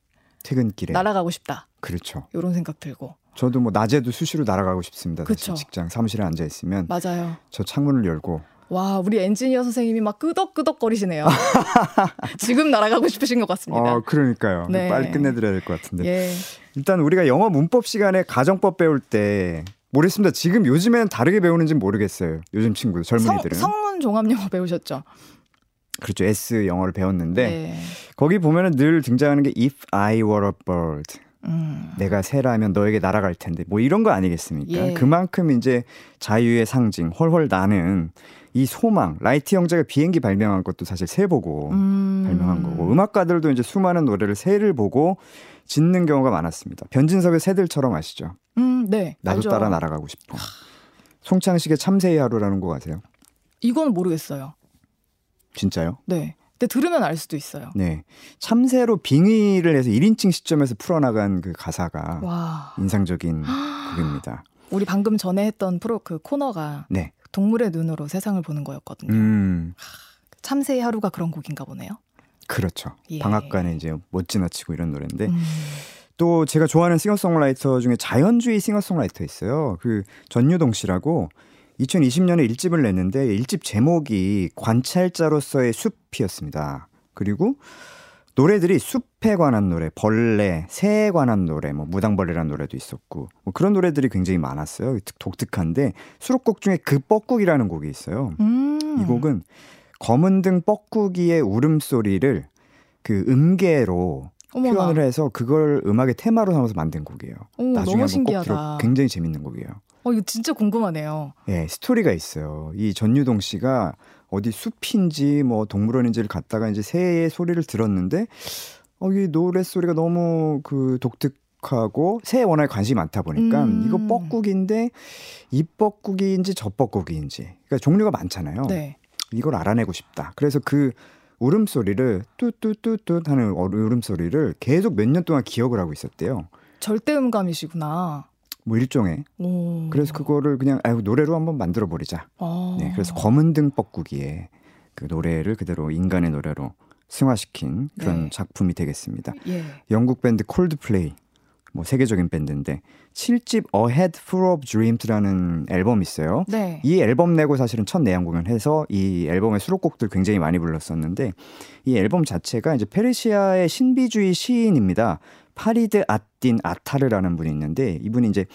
퇴근길에 날아가고 싶다. 그렇죠. 이런 생각 들고. 저도 뭐 낮에도 수시로 날아가고 싶습니다. 그쵸. 직장 사무실에 앉아 있으면 맞아요. 저 창문을 열고 와, 우리 엔지니어 선생님이 막 끄덕끄덕거리시네요. 지금 날아가고 싶으신 것 같습니다. 어 그러니까요. 네. 빨리 끝내드려야 될 것 같은데. 예. 일단 우리가 영어 문법 시간에 가정법 배울 때 모르겠습니다. 지금 요즘에는 다르게 배우는지 는 모르겠어요. 요즘 친구들 성, 젊은이들은 성 문 종합 영어 배우셨죠? 그렇죠. S 영어를 배웠는데 네. 거기 보면은 늘 등장하는 게 if I were a bird. 음. 내가 새라면 너에게 날아갈 텐데 뭐 이런 거 아니겠습니까? 예. 그만큼 이제 자유의 상징 헐헐 나는 이 소망 라이트 형제가 비행기 발명한 것도 사실 새 보고 음. 발명한 거고 음악가들도 이제 수많은 노래를 새를 보고 짓는 경우가 많았습니다. 변진섭의 새들처럼 아시죠? 음, 네. 나도 알죠. 따라 날아가고 싶어. 송창식의 참새의 하루라는 곡 아세요? 이건 모르겠어요. 진짜요? 네. 근데 들으면 알 수도 있어요. 네. 참새로 빙의를 해서 1인칭 시점에서 풀어나간 그 가사가 와. 인상적인 곡입니다. 우리 방금 전에 했던 프로 그 코너가 네. 동물의 눈으로 세상을 보는 거였거든요. 음, 참새의 하루가 그런 곡인가 보네요. 그렇죠. 예. 방앗간에 이제 못 지나치고 이런 노래인데 음. 또 제가 좋아하는 싱어송라이터 중에 자연주의 싱어송라이터 있어요. 그 전유동 씨라고 2020년에 일집을 냈는데 일집 제목이 관찰자로서의 숲이었습니다. 그리고 노래들이 숲에 관한 노래, 벌레, 새에 관한 노래, 뭐 무당벌레라는 노래도 있었고 뭐 그런 노래들이 굉장히 많았어요. 특- 독특한데 수록곡 중에 그 뻐꾸기라는 곡이 있어요. 음. 이 곡은 검은 등 뻐꾸기의 울음소리를 그 음계로 어머나. 표현을 해서 그걸 음악의 테마로 삼아서 만든 곡이에요. 오, 나중에 한번 꼭 신기하다. 들어 굉장히 재밌는 곡이에요. 어, 이거 진짜 궁금하네요. 예, 스토리가 있어요. 이 전유동 씨가 어디 숲인지 뭐 동물원인지를 갔다가 이제 새의 소리를 들었는데 어, 이 노래 소리가 너무 그 독특 하고 새에 워낙에 관심이 많다 보니까 음. 이거 뻐꾸기인데 이 뻐꾸기인지 저 뻐꾸기인지 그러니까 종류가 많잖아요. 네. 이걸 알아내고 싶다. 그래서 그 울음소리를 뚜뚜뚜뚜 하는 울음소리를 계속 몇 년 동안 기억을 하고 있었대요. 절대음감이시구나. 뭐 일종의. 오. 그래서 그거를 그냥 아유 노래로 한번 만들어 버리자. 어. 네, 그래서 검은 등 뻐꾸기에 그 노래를 그대로 인간의 노래로 승화시킨 그런 네. 작품이 되겠습니다. 예. 영국 밴드 콜드플레이 뭐 세계적인 밴드인데 7집 A Head Full of Dreams라는 앨범이 있어요. 네. 이 앨범 내고 사실은 첫 내한 공연해서 이 앨범의 수록곡들 굉장히 많이 불렀었는데 이 앨범 자체가 이제 페르시아의 신비주의 시인입니다. 파리드 아딘 아타르라는 분이 있는데 이분이 이제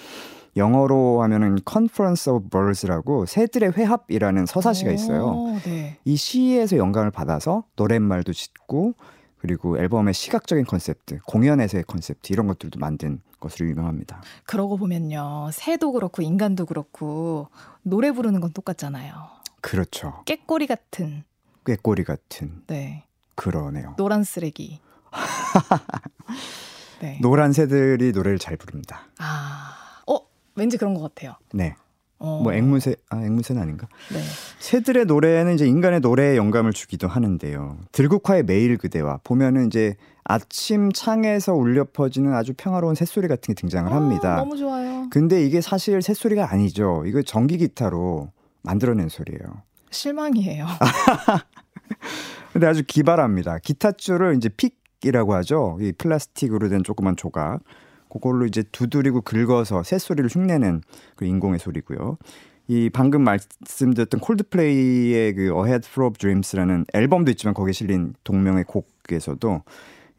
영어로 하면은 Conference of Birds라고 새들의 회합이라는 서사시가 있어요. 오, 네. 이 시에서 영감을 받아서 노랫말도 짓고 그리고 앨범의 시각적인 컨셉트, 공연에서의 컨셉트 이런 것들도 만든 것으로 유명합니다. 그러고 보면요. 새도 그렇고 인간도 그렇고 노래 부르는 건 똑같잖아요. 그렇죠. 깨꼬리 같은 꾀꼬리 같은 네. 그러네요. 노란 쓰레기. 네. 노란 새들이 노래를 잘 부릅니다. 아. 어, 왠지 그런 것 같아요. 네. 어. 뭐 앵무새 아 앵무새는 아닌가? 네. 새들의 노래는 이제 인간의 노래에 영감을 주기도 하는데요. 들국화의 매일 그대와 보면은 이제 아침 창에서 울려 퍼지는 아주 평화로운 새소리 같은 게 등장을 합니다. 아, 너무 좋아요. 근데 이게 사실 새소리가 아니죠. 이거 전기 기타로 만들어낸 소리예요. 실망이에요. 근데 아주 기발합니다. 기타 줄을 이제 픽 이라고 하죠. 이 플라스틱으로 된 조그만 조각. 그걸로 이제 두드리고 긁어서 새소리를 흉내낸 그 인공의 소리고요. 이 방금 말씀드렸던 콜드플레이의 그 A Head Full of Dreams라는 앨범도 있지만 거기에 실린 동명의 곡에서도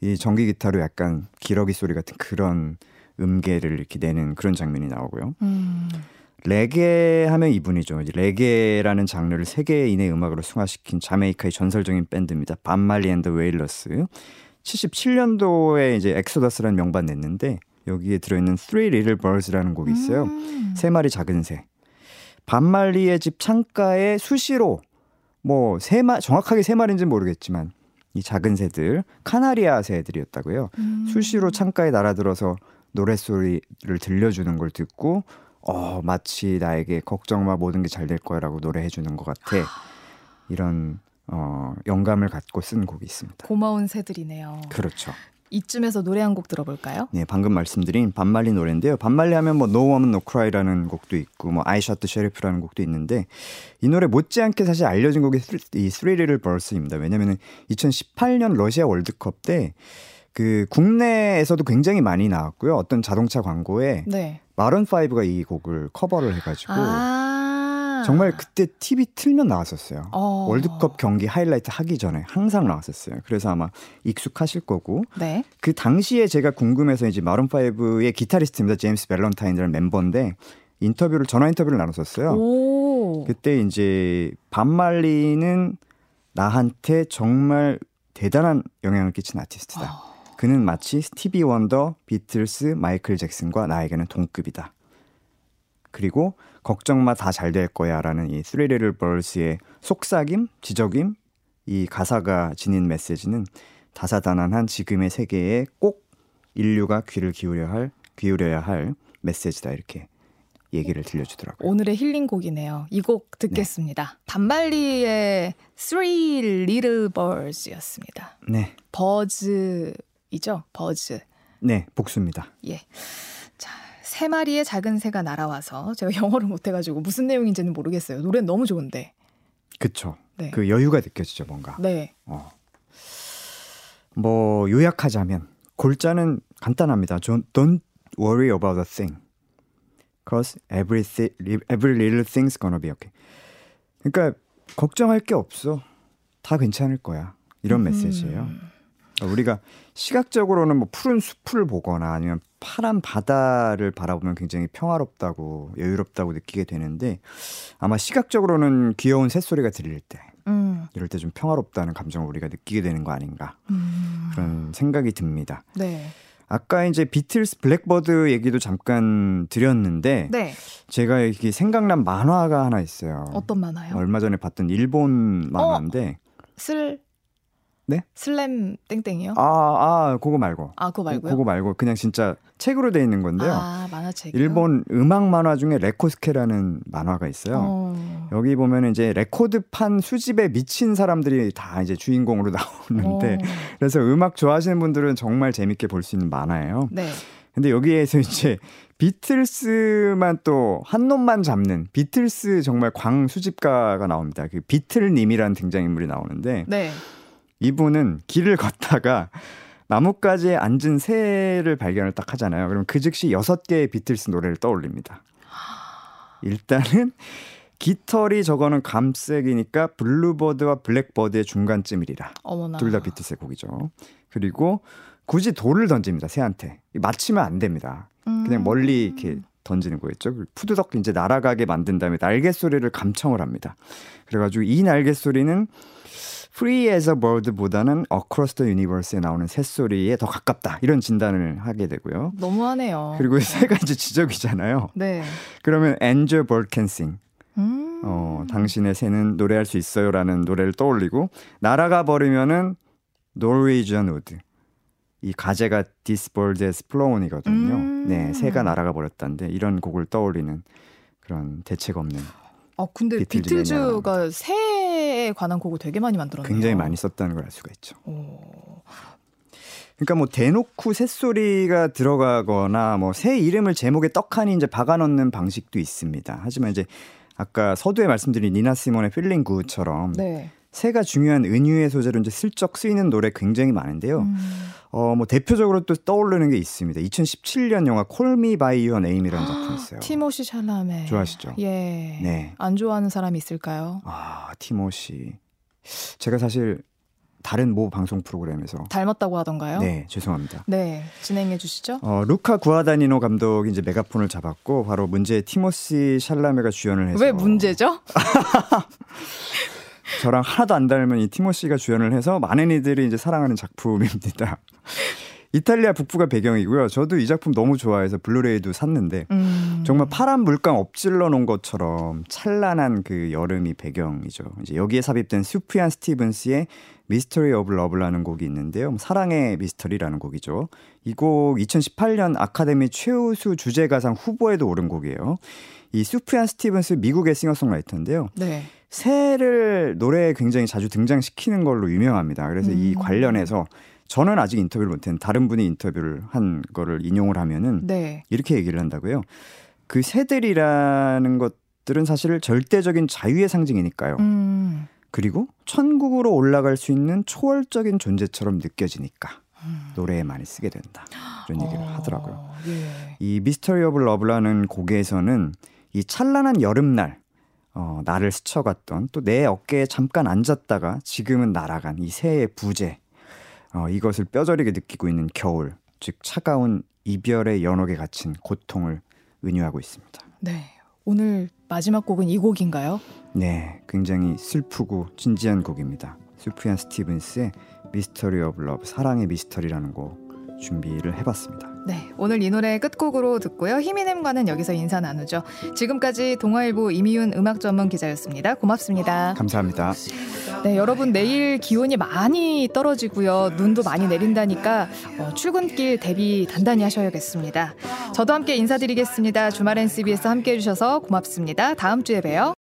이 전기 기타로 약간 기러기 소리 같은 그런 음계를 이렇게 내는 그런 장면이 나오고요. 음. 레게 하면 이분이죠. 이제 레게라는 장르를 세계인의 음악으로 승화시킨 자메이카의 전설적인 밴드입니다. 밥 말리 and 웨일러스. 77년도에 이제 Exodus라는 명반 냈는데 여기에 들어있는 Three Little Birds라는 곡이 있어요. 음. 세 마리 작은 새. 밥 말리의 집 창가에 수시로 뭐세 마 정확하게 세 마리인지는 모르겠지만 이 작은 새들 카나리아 새들이었다고요. 음. 수시로 창가에 날아들어서 노랫소리를 들려주는 걸 듣고 어 마치 나에게 걱정 마 모든 게 잘 될 거야라고 노래해 주는 것 같아 이런 어 영감을 갖고 쓴 곡이 있습니다. 고마운 새들이네요. 그렇죠. 이쯤에서 노래 한 곡 들어볼까요? 네 방금 말씀드린 반말리 노래인데요. 반말리 하면 뭐 No Woman No Cry라는 곡도 있고 뭐 I Shot the Sheriff라는 곡도 있는데 이 노래 못지않게 사실 알려진 곡이 Three- 이 Little Birds입니다. 왜냐면은 2018년 러시아 월드컵 때 그 국내에서도 굉장히 많이 나왔고요. 어떤 자동차 광고에 네. 마룬 5가 이 곡을 커버를 해가지고 아. 정말 그때 TV 틀면 나왔었어요. 어. 월드컵 경기 하이라이트 하기 전에 항상 나왔었어요. 그래서 아마 익숙하실 거고 네. 그 당시에 제가 궁금해서 이제 마룬 5의 기타리스트입니다. 제임스 밸런타인이라는 멤버인데 인터뷰를 전화 인터뷰를 나눴었어요. 오. 그때 이제 밥 말리는 나한테 정말 대단한 영향을 끼친 아티스트다. 어. 그는 마치 스티비 원더, 비틀스, 마이클 잭슨과 나에게는 동급이다. 그리고 걱정 마 다 잘 될 거야라는 이 Three Little Birds의 속삭임, 지저귐, 이 가사가 지닌 메시지는 다사다난한 지금의 세계에 꼭 인류가 귀를 기울여야 할 기울여야 할 메시지다 이렇게 얘기를 들려주더라고요. 오늘의 힐링곡이네요. 이 곡 듣겠습니다. 밥 말리의 Three Little Birds였습니다. 네, 버즈이죠? 버즈. 네 복수입니다. 예. 자, 세 마리의 작은 새가 날아와서 제가 영어를 못해가지고 무슨 내용인지는 모르겠어요. 노래는 너무 좋은데. 그쵸. 네. 그 여유가 느껴지죠 뭔가. 네. 어. 뭐 요약하자면 골자는 간단합니다. Don't- Don't worry about a thing, cause every thi- every little thing's gonna be okay. 그러니까 걱정할 게 없어. 다 괜찮을 거야. 이런 메시지예요. 음. 그러니까 우리가 시각적으로는 뭐 푸른 숲을 보거나 아니면 파란 바다를 바라보면 굉장히 평화롭다고 여유롭다고 느끼게 되는데 아마 청각적으로는 귀여운 새소리가 들릴 때 음. 이럴 때 좀 평화롭다는 감정을 우리가 느끼게 되는 거 아닌가 음. 그런 생각이 듭니다. 네. 아까 이제 비틀스 Blackbird 얘기도 잠깐 드렸는데 네. 제가 이게 생각난 만화가 하나 있어요. 어떤 만화요? 얼마 전에 봤던 일본 만화인데 슬 네? 슬램 땡땡이요? 아, 아, 그거 말고. 아, 그거 말고요? 그거 말고 그냥 진짜 책으로 돼 있는 건데요. 아, 만화책. 일본 음악 만화 중에 레코스케라는 만화가 있어요. 어. 여기 보면 이제 레코드판 수집에 미친 사람들이 다 이제 주인공으로 나오는데 어. 그래서 음악 좋아하시는 분들은 정말 재밌게 볼 수 있는 만화예요. 네. 근데 여기에서 이제 비틀스만 또 한 놈만 잡는 비틀스 정말 광 수집가가 나옵니다. 그 비틀님이라는 등장인물이 나오는데 네. 이분은 길을 걷다가 나뭇가지에 앉은 새를 발견을 딱 하잖아요. 그럼 그 즉시 여섯 개의 비틀스 노래를 떠올립니다. 일단은 깃털이 저거는 감색이니까 bluebird와 blackbird의 중간쯤이리라. 둘 다 비틀스의 곡이죠. 그리고 굳이 돌을 던집니다. 새한테. 맞히면 안 됩니다. 그냥 음. 멀리 이렇게 던지는 거였죠. 그 푸드덕 이제 날아가게 만든 다음에 날개 소리를 감청을 합니다. 그래가지고 이 날개 소리는 Free as a Bird보다는 Across the Universe에 나오는 새소리에 더 가깝다 이런 진단을 하게 되고요. 너무하네요. 그리고 새가 이제 지적이잖아요. 네. 그러면 Angel Bird Can Sing, 음. 어, 당신의 새는 노래할 수 있어요라는 노래를 떠올리고 날아가 버리면은 Norwegian Wood. 이 가제가 This Bird Has Flown이거든요. 음. 네, 새가 날아가 버렸다는데 이런 곡을 떠올리는 그런 대책 없는 아 근데 비틀즈 비틀 새에 관한 곡을 되게 많이 만들었네요. 굉장히 많이 썼다는 걸 알 수가 있죠. 오. 그러니까 뭐 대놓고 새소리가 들어가거나 뭐 새 이름을 제목에 떡하니 이제 박아 넣는 방식도 있습니다. 하지만 이제 아까 서두에 말씀드린 니나 시몬의 Feeling Good처럼 네. 새가 중요한 은유의 소재로 이제 슬쩍 쓰이는 노래 굉장히 많은데요. 음. 어, 뭐 대표적으로 또 떠오르는 게 있습니다. 2017년 영화 Call Me by Your Name이라는 작품이 있어요. 티모시 샬라메. 좋아하시죠? 예. 네. 안 좋아하는 사람이 있을까요? 아, 티모시. 제가 사실 다른 모 방송 프로그램에서 닮았다고 하던가요? 네, 죄송합니다. 네, 진행해 주시죠. 어, 루카 구아다니노 감독이 이제 메가폰을 잡았고 바로 문제의 티모시 샬라메가 주연을 해서 왜 문제죠? 저랑 하나도 안 닮은 이 티모시가 주연을 해서 많은 이들이 이제 사랑하는 작품입니다. 이탈리아 북부가 배경이고요. 저도 이 작품 너무 좋아해서 블루레이도 샀는데 음. 정말 파란 물감 엎질러 놓은 것처럼 찬란한 그 여름이 배경이죠. 이제 여기에 삽입된 수피안 스티븐스의 Mystery of Love라는 곡이 있는데요. 뭐 사랑의 미스터리라는 곡이죠. 이 곡 2018년 아카데미 최우수 주제가상 후보에도 오른 곡이에요. 이 수피안 스티븐스 미국의 싱어송라이터인데요. 네. 새를 노래에 굉장히 자주 등장시키는 걸로 유명합니다. 그래서 이 음. 관련해서 저는 아직 인터뷰를 못했는데 다른 분이 인터뷰를 한 거를 인용을 하면은 네. 이렇게 얘기를 한다고요. 그 새들이라는 것들은 사실 절대적인 자유의 상징이니까요. 음. 그리고 천국으로 올라갈 수 있는 초월적인 존재처럼 느껴지니까 음. 노래에 많이 쓰게 된다. 이런 얘기를 어, 하더라고요. 예. 이 Mystery of Love라는 곡에서는 이 찬란한 여름날 어, 나를 스쳐갔던 또 내 어깨에 잠깐 앉았다가 지금은 날아간 이 새의 부재 어, 이것을 뼈저리게 느끼고 있는 겨울 즉 차가운 이별의 연옥에 갇힌 고통을 은유하고 있습니다. 네. 오늘 마지막 곡은 이 곡인가요? 네, 굉장히 슬프고 진지한 곡입니다. 수피안 스티븐스의 Mystery of Love 사랑의 미스터리라는 곡 준비를 해봤습니다. 네. 오늘 이 노래 끝곡으로 듣고요. 희미넴과는 여기서 인사 나누죠. 지금까지 동아일보 임희윤 음악 전문 기자였습니다. 고맙습니다. 감사합니다. 네, 여러분 내일 기온이 많이 떨어지고요. 눈도 많이 내린다니까 어, 출근길 대비 단단히 하셔야겠습니다. 저도 함께 인사드리겠습니다. 주말엔 CBS 함께 해 주셔서 고맙습니다. 다음 주에 봬요.